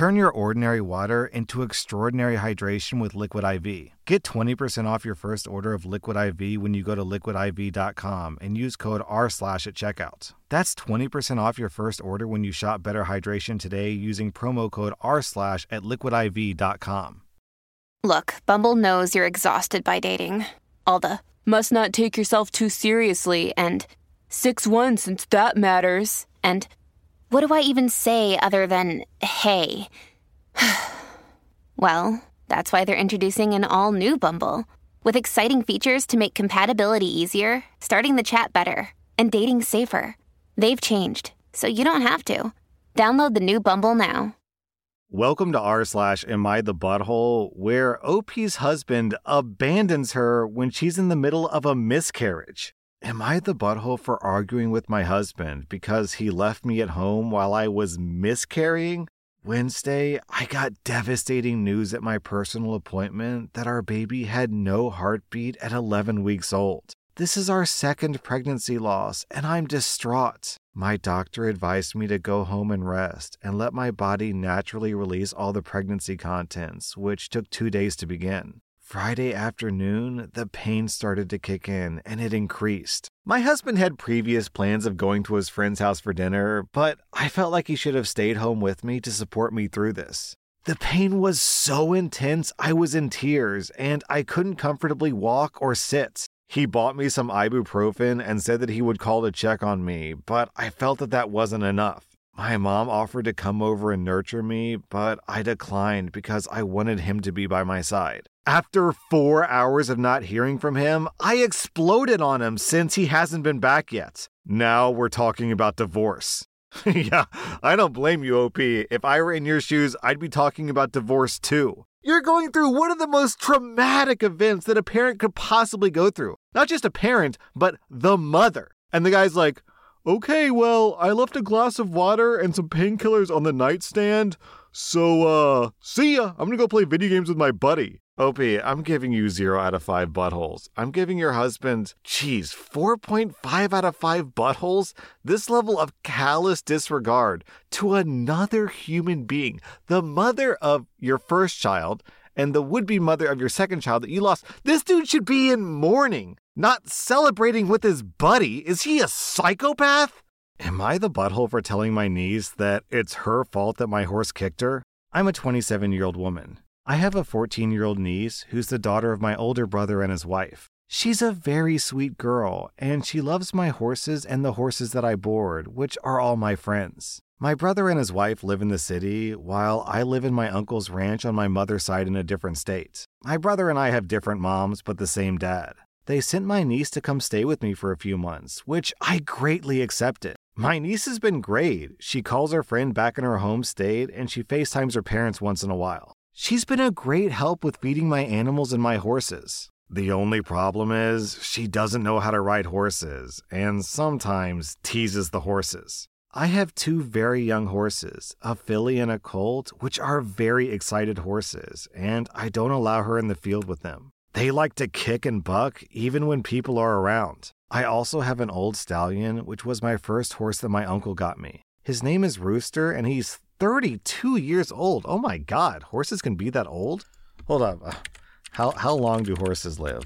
Turn your ordinary water into extraordinary hydration with Liquid IV. Get 20% off your first order of Liquid IV when you go to liquidiv.com and use code R slash at checkout. That's 20% off your first order when you shop Better Hydration today using promo code R slash at liquidiv.com. Look, Bumble knows you're exhausted by dating. All the must not take yourself too seriously and 6 1 since that matters. And what do I even say other than hey? well, that's why they're introducing an all new Bumble with exciting features to make compatibility easier, starting the chat better, and dating safer. They've changed, so you don't have to. Download the new Bumble now. Welcome to r slash am I the butthole, where OP's husband abandons her when she's in the middle of a miscarriage. Am I the butthole for arguing with my husband because he left me at home while I was miscarrying? Wednesday, I got devastating news at my personal appointment that our baby had no heartbeat at 11 weeks old. This is our second pregnancy loss, and I'm distraught. My doctor advised me to go home and rest and let my body naturally release all the pregnancy contents, which took two days to begin. Friday afternoon, the pain started to kick in and it increased. My husband had previous plans of going to his friend's house for dinner, but I felt like he should have stayed home with me to support me through this. The pain was so intense, I was in tears and I couldn't comfortably walk or sit. He bought me some ibuprofen and said that he would call to check on me, but I felt that that wasn't enough. My mom offered to come over and nurture me, but I declined because I wanted him to be by my side. After four hours of not hearing from him, I exploded on him since he hasn't been back yet. Now we're talking about divorce. yeah, I don't blame you, OP. If I were in your shoes, I'd be talking about divorce too. You're going through one of the most traumatic events that a parent could possibly go through. Not just a parent, but the mother. And the guy's like, okay, well, I left a glass of water and some painkillers on the nightstand. So, uh, see ya. I'm gonna go play video games with my buddy. OP, I'm giving you 0 out of 5 buttholes. I'm giving your husband, geez, 4.5 out of 5 buttholes? This level of callous disregard to another human being, the mother of your first child and the would be mother of your second child that you lost. This dude should be in mourning, not celebrating with his buddy. Is he a psychopath? Am I the butthole for telling my niece that it's her fault that my horse kicked her? I'm a 27 year old woman. I have a 14 year old niece who's the daughter of my older brother and his wife. She's a very sweet girl, and she loves my horses and the horses that I board, which are all my friends. My brother and his wife live in the city, while I live in my uncle's ranch on my mother's side in a different state. My brother and I have different moms, but the same dad. They sent my niece to come stay with me for a few months, which I greatly accepted. My niece has been great. She calls her friend back in her home state and she FaceTimes her parents once in a while. She's been a great help with feeding my animals and my horses. The only problem is she doesn't know how to ride horses and sometimes teases the horses. I have two very young horses, a filly and a colt, which are very excited horses, and I don't allow her in the field with them. They like to kick and buck even when people are around. I also have an old stallion, which was my first horse that my uncle got me. His name is Rooster, and he's 32 years old. Oh my god, horses can be that old? Hold up. How how long do horses live?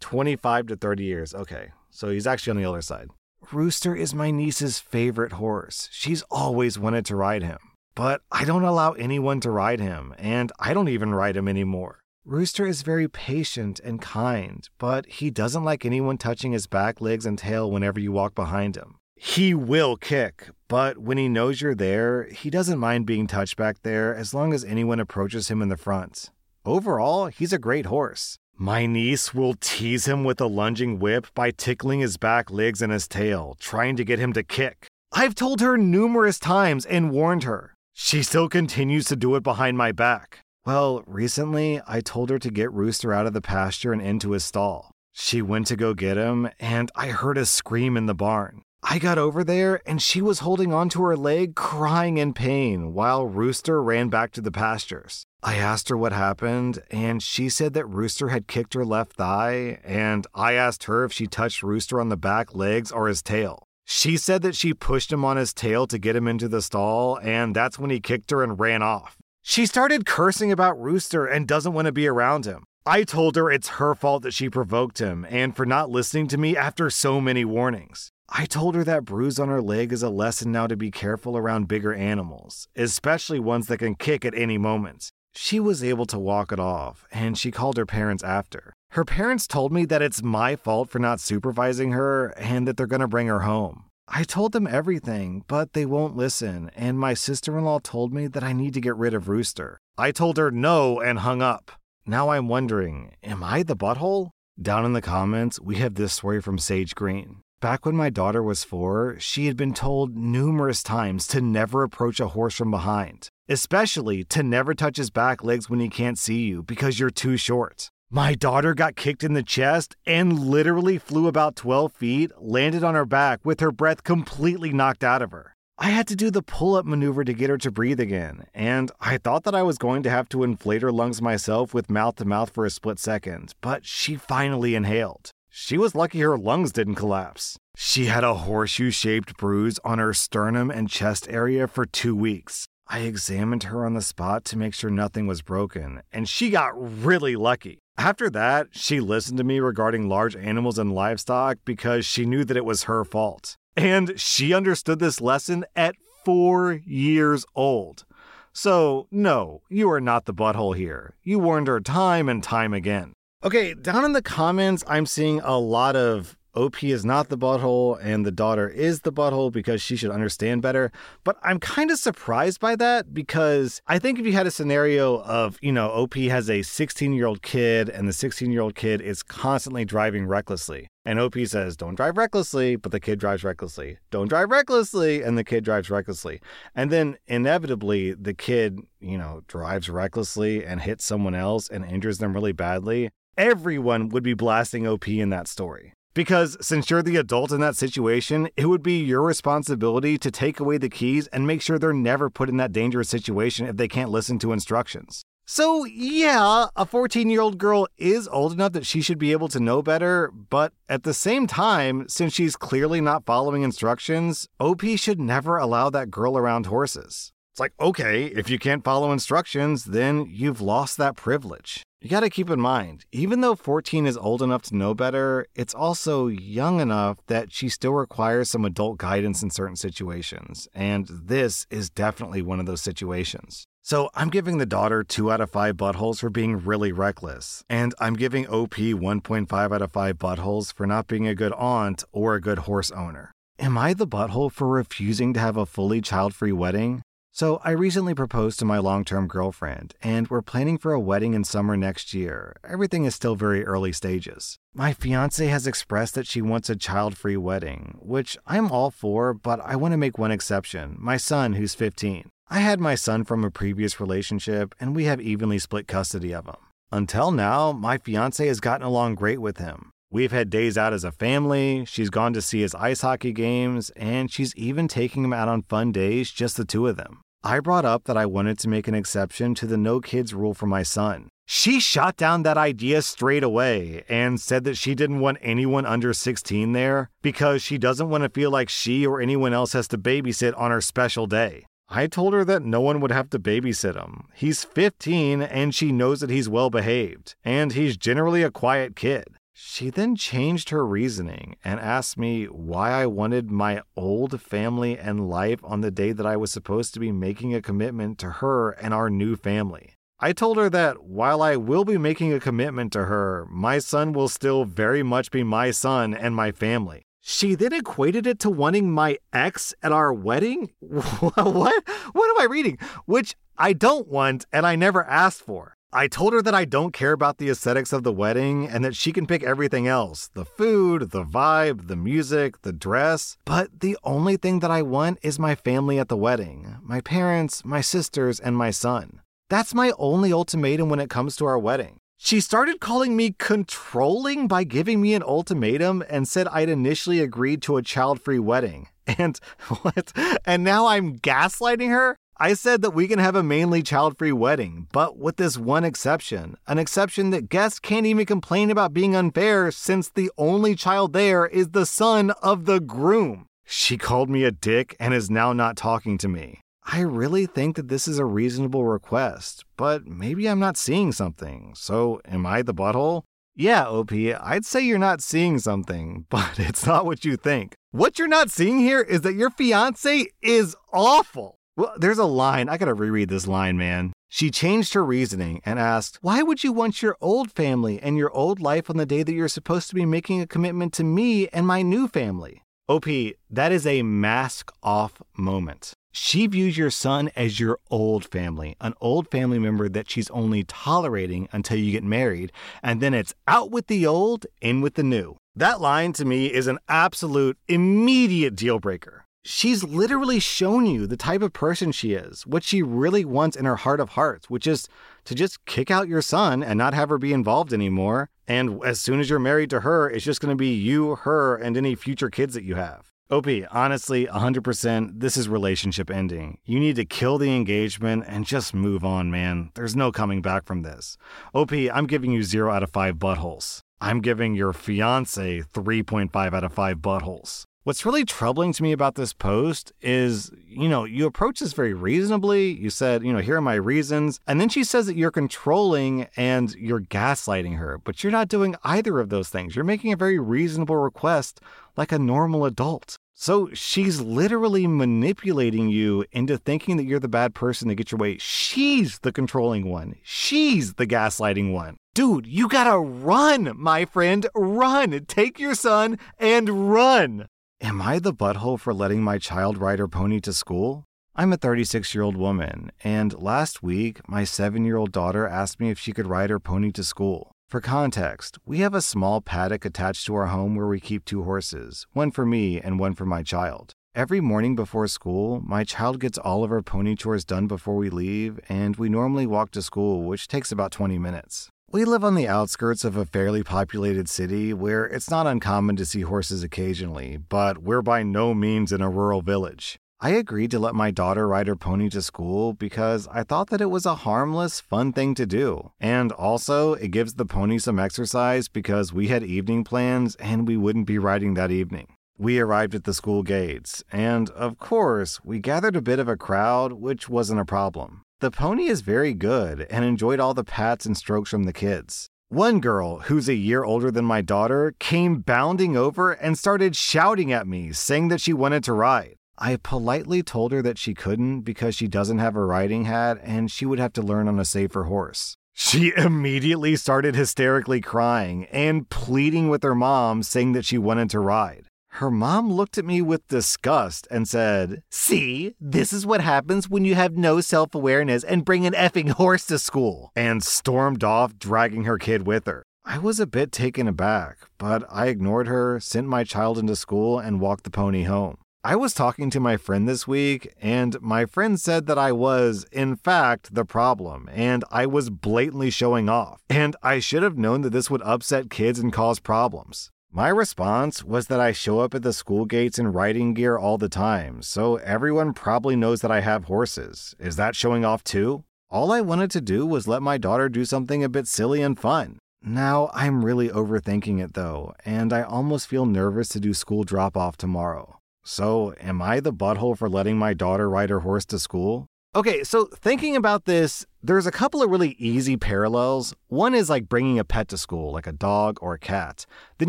25 to 30 years. Okay. So he's actually on the older side. Rooster is my niece's favorite horse. She's always wanted to ride him. But I don't allow anyone to ride him, and I don't even ride him anymore. Rooster is very patient and kind, but he doesn't like anyone touching his back, legs, and tail whenever you walk behind him. He will kick, but when he knows you're there, he doesn't mind being touched back there as long as anyone approaches him in the front. Overall, he's a great horse. My niece will tease him with a lunging whip by tickling his back legs and his tail, trying to get him to kick. I've told her numerous times and warned her. She still continues to do it behind my back. Well, recently I told her to get Rooster out of the pasture and into his stall. She went to go get him, and I heard a scream in the barn. I got over there, and she was holding onto her leg, crying in pain, while Rooster ran back to the pastures. I asked her what happened, and she said that Rooster had kicked her left thigh, and I asked her if she touched Rooster on the back legs or his tail. She said that she pushed him on his tail to get him into the stall, and that's when he kicked her and ran off. She started cursing about Rooster and doesn't want to be around him. I told her it's her fault that she provoked him and for not listening to me after so many warnings. I told her that bruise on her leg is a lesson now to be careful around bigger animals, especially ones that can kick at any moment. She was able to walk it off, and she called her parents after. Her parents told me that it's my fault for not supervising her and that they're going to bring her home. I told them everything, but they won't listen, and my sister in law told me that I need to get rid of Rooster. I told her no and hung up. Now I'm wondering, am I the butthole? Down in the comments, we have this story from Sage Green. Back when my daughter was four, she had been told numerous times to never approach a horse from behind, especially to never touch his back legs when he can't see you because you're too short. My daughter got kicked in the chest and literally flew about 12 feet, landed on her back with her breath completely knocked out of her. I had to do the pull up maneuver to get her to breathe again, and I thought that I was going to have to inflate her lungs myself with mouth to mouth for a split second, but she finally inhaled. She was lucky her lungs didn't collapse. She had a horseshoe shaped bruise on her sternum and chest area for two weeks. I examined her on the spot to make sure nothing was broken, and she got really lucky. After that, she listened to me regarding large animals and livestock because she knew that it was her fault. And she understood this lesson at four years old. So, no, you are not the butthole here. You warned her time and time again. Okay, down in the comments, I'm seeing a lot of OP is not the butthole and the daughter is the butthole because she should understand better. But I'm kind of surprised by that because I think if you had a scenario of, you know, OP has a 16 year old kid and the 16 year old kid is constantly driving recklessly. And OP says, don't drive recklessly, but the kid drives recklessly. Don't drive recklessly, and the kid drives recklessly. And then inevitably, the kid, you know, drives recklessly and hits someone else and injures them really badly. Everyone would be blasting OP in that story. Because since you're the adult in that situation, it would be your responsibility to take away the keys and make sure they're never put in that dangerous situation if they can't listen to instructions. So, yeah, a 14 year old girl is old enough that she should be able to know better, but at the same time, since she's clearly not following instructions, OP should never allow that girl around horses. It's like, okay, if you can't follow instructions, then you've lost that privilege. You gotta keep in mind, even though 14 is old enough to know better, it's also young enough that she still requires some adult guidance in certain situations, and this is definitely one of those situations. So I'm giving the daughter 2 out of 5 buttholes for being really reckless, and I'm giving OP 1.5 out of 5 buttholes for not being a good aunt or a good horse owner. Am I the butthole for refusing to have a fully child free wedding? So, I recently proposed to my long term girlfriend, and we're planning for a wedding in summer next year. Everything is still very early stages. My fiance has expressed that she wants a child free wedding, which I'm all for, but I want to make one exception my son, who's 15. I had my son from a previous relationship, and we have evenly split custody of him. Until now, my fiance has gotten along great with him. We've had days out as a family, she's gone to see his ice hockey games, and she's even taking him out on fun days, just the two of them. I brought up that I wanted to make an exception to the no kids rule for my son. She shot down that idea straight away and said that she didn't want anyone under 16 there because she doesn't want to feel like she or anyone else has to babysit on her special day. I told her that no one would have to babysit him. He's 15 and she knows that he's well behaved, and he's generally a quiet kid. She then changed her reasoning and asked me why I wanted my old family and life on the day that I was supposed to be making a commitment to her and our new family. I told her that while I will be making a commitment to her, my son will still very much be my son and my family. She then equated it to wanting my ex at our wedding? what? What am I reading? Which I don't want and I never asked for. I told her that I don't care about the aesthetics of the wedding and that she can pick everything else the food, the vibe, the music, the dress. But the only thing that I want is my family at the wedding my parents, my sisters, and my son. That's my only ultimatum when it comes to our wedding. She started calling me controlling by giving me an ultimatum and said I'd initially agreed to a child free wedding. And what? And now I'm gaslighting her? I said that we can have a mainly child free wedding, but with this one exception an exception that guests can't even complain about being unfair since the only child there is the son of the groom. She called me a dick and is now not talking to me. I really think that this is a reasonable request, but maybe I'm not seeing something. So, am I the butthole? Yeah, OP, I'd say you're not seeing something, but it's not what you think. What you're not seeing here is that your fiance is awful. Well, there's a line. I gotta reread this line, man. She changed her reasoning and asked, Why would you want your old family and your old life on the day that you're supposed to be making a commitment to me and my new family? OP, that is a mask off moment. She views your son as your old family, an old family member that she's only tolerating until you get married, and then it's out with the old, in with the new. That line to me is an absolute immediate deal breaker. She's literally shown you the type of person she is, what she really wants in her heart of hearts, which is to just kick out your son and not have her be involved anymore. And as soon as you're married to her, it's just going to be you, her, and any future kids that you have. OP, honestly, 100%, this is relationship ending. You need to kill the engagement and just move on, man. There's no coming back from this. OP, I'm giving you 0 out of 5 buttholes. I'm giving your fiance 3.5 out of 5 buttholes. What's really troubling to me about this post is, you know, you approach this very reasonably. You said, you know, here are my reasons. And then she says that you're controlling and you're gaslighting her, but you're not doing either of those things. You're making a very reasonable request like a normal adult. So she's literally manipulating you into thinking that you're the bad person to get your way. She's the controlling one. She's the gaslighting one. Dude, you gotta run, my friend. Run. Take your son and run. Am I the butthole for letting my child ride her pony to school? I'm a 36 year old woman, and last week, my seven year old daughter asked me if she could ride her pony to school. For context, we have a small paddock attached to our home where we keep two horses, one for me and one for my child. Every morning before school, my child gets all of her pony chores done before we leave, and we normally walk to school, which takes about 20 minutes. We live on the outskirts of a fairly populated city where it's not uncommon to see horses occasionally, but we're by no means in a rural village. I agreed to let my daughter ride her pony to school because I thought that it was a harmless, fun thing to do. And also, it gives the pony some exercise because we had evening plans and we wouldn't be riding that evening. We arrived at the school gates, and of course, we gathered a bit of a crowd, which wasn't a problem. The pony is very good and enjoyed all the pats and strokes from the kids. One girl, who's a year older than my daughter, came bounding over and started shouting at me, saying that she wanted to ride. I politely told her that she couldn't because she doesn't have a riding hat and she would have to learn on a safer horse. She immediately started hysterically crying and pleading with her mom, saying that she wanted to ride. Her mom looked at me with disgust and said, See, this is what happens when you have no self awareness and bring an effing horse to school, and stormed off, dragging her kid with her. I was a bit taken aback, but I ignored her, sent my child into school, and walked the pony home. I was talking to my friend this week, and my friend said that I was, in fact, the problem, and I was blatantly showing off. And I should have known that this would upset kids and cause problems. My response was that I show up at the school gates in riding gear all the time, so everyone probably knows that I have horses. Is that showing off too? All I wanted to do was let my daughter do something a bit silly and fun. Now I'm really overthinking it though, and I almost feel nervous to do school drop off tomorrow. So, am I the butthole for letting my daughter ride her horse to school? Okay, so thinking about this, there's a couple of really easy parallels. One is like bringing a pet to school, like a dog or a cat. Then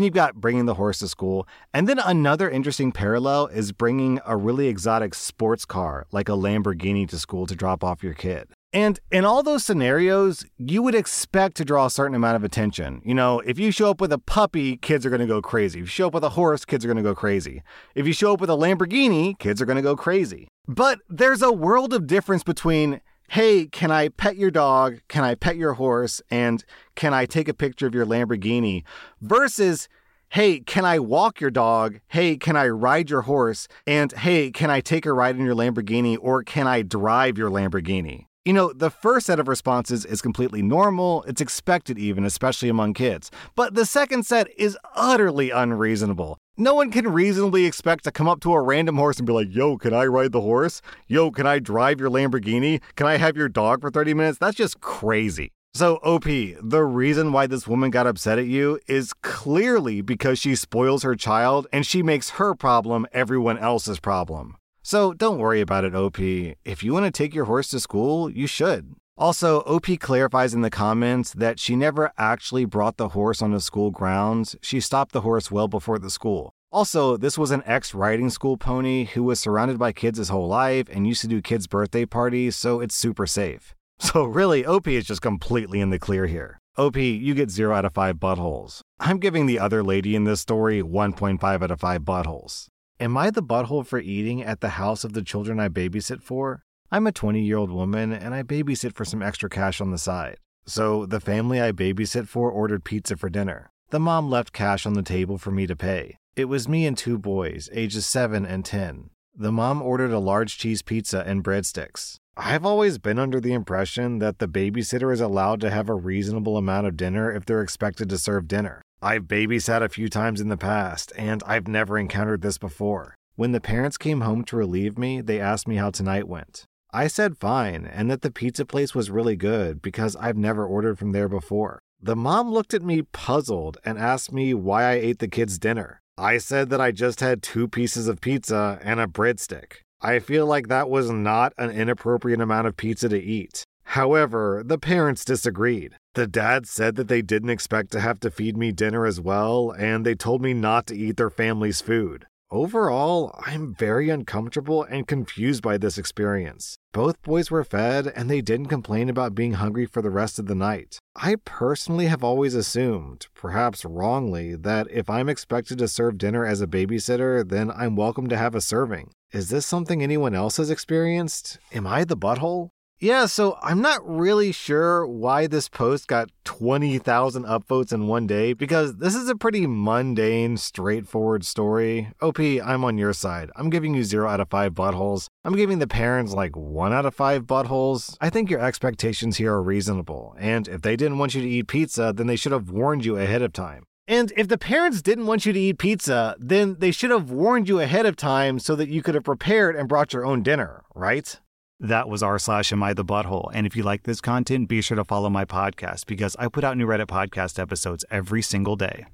you've got bringing the horse to school. And then another interesting parallel is bringing a really exotic sports car, like a Lamborghini, to school to drop off your kid. And in all those scenarios, you would expect to draw a certain amount of attention. You know, if you show up with a puppy, kids are going to go crazy. If you show up with a horse, kids are going to go crazy. If you show up with a Lamborghini, kids are going to go crazy. But there's a world of difference between, hey, can I pet your dog? Can I pet your horse? And can I take a picture of your Lamborghini? Versus, hey, can I walk your dog? Hey, can I ride your horse? And hey, can I take a ride in your Lamborghini or can I drive your Lamborghini? You know, the first set of responses is completely normal, it's expected even, especially among kids. But the second set is utterly unreasonable. No one can reasonably expect to come up to a random horse and be like, yo, can I ride the horse? Yo, can I drive your Lamborghini? Can I have your dog for 30 minutes? That's just crazy. So, OP, the reason why this woman got upset at you is clearly because she spoils her child and she makes her problem everyone else's problem. So don't worry about it, OP. If you want to take your horse to school, you should. Also, OP clarifies in the comments that she never actually brought the horse onto school grounds. She stopped the horse well before the school. Also, this was an ex riding school pony who was surrounded by kids his whole life and used to do kids' birthday parties, so it's super safe. So, really, OP is just completely in the clear here. OP, you get 0 out of 5 buttholes. I'm giving the other lady in this story 1.5 out of 5 buttholes. Am I the butthole for eating at the house of the children I babysit for? I'm a 20 year old woman and I babysit for some extra cash on the side. So, the family I babysit for ordered pizza for dinner. The mom left cash on the table for me to pay. It was me and two boys, ages 7 and 10. The mom ordered a large cheese pizza and breadsticks. I've always been under the impression that the babysitter is allowed to have a reasonable amount of dinner if they're expected to serve dinner. I've babysat a few times in the past, and I've never encountered this before. When the parents came home to relieve me, they asked me how tonight went. I said fine, and that the pizza place was really good because I've never ordered from there before. The mom looked at me puzzled and asked me why I ate the kids' dinner. I said that I just had two pieces of pizza and a breadstick. I feel like that was not an inappropriate amount of pizza to eat. However, the parents disagreed. The dad said that they didn't expect to have to feed me dinner as well, and they told me not to eat their family's food. Overall, I'm very uncomfortable and confused by this experience. Both boys were fed and they didn't complain about being hungry for the rest of the night. I personally have always assumed, perhaps wrongly, that if I'm expected to serve dinner as a babysitter, then I'm welcome to have a serving. Is this something anyone else has experienced? Am I the butthole? Yeah, so I'm not really sure why this post got 20,000 upvotes in one day because this is a pretty mundane, straightforward story. OP, I'm on your side. I'm giving you 0 out of 5 buttholes. I'm giving the parents like 1 out of 5 buttholes. I think your expectations here are reasonable, and if they didn't want you to eat pizza, then they should have warned you ahead of time. And if the parents didn't want you to eat pizza, then they should have warned you ahead of time so that you could have prepared and brought your own dinner, right? That was r slash am I the butthole. And if you like this content, be sure to follow my podcast because I put out new Reddit podcast episodes every single day.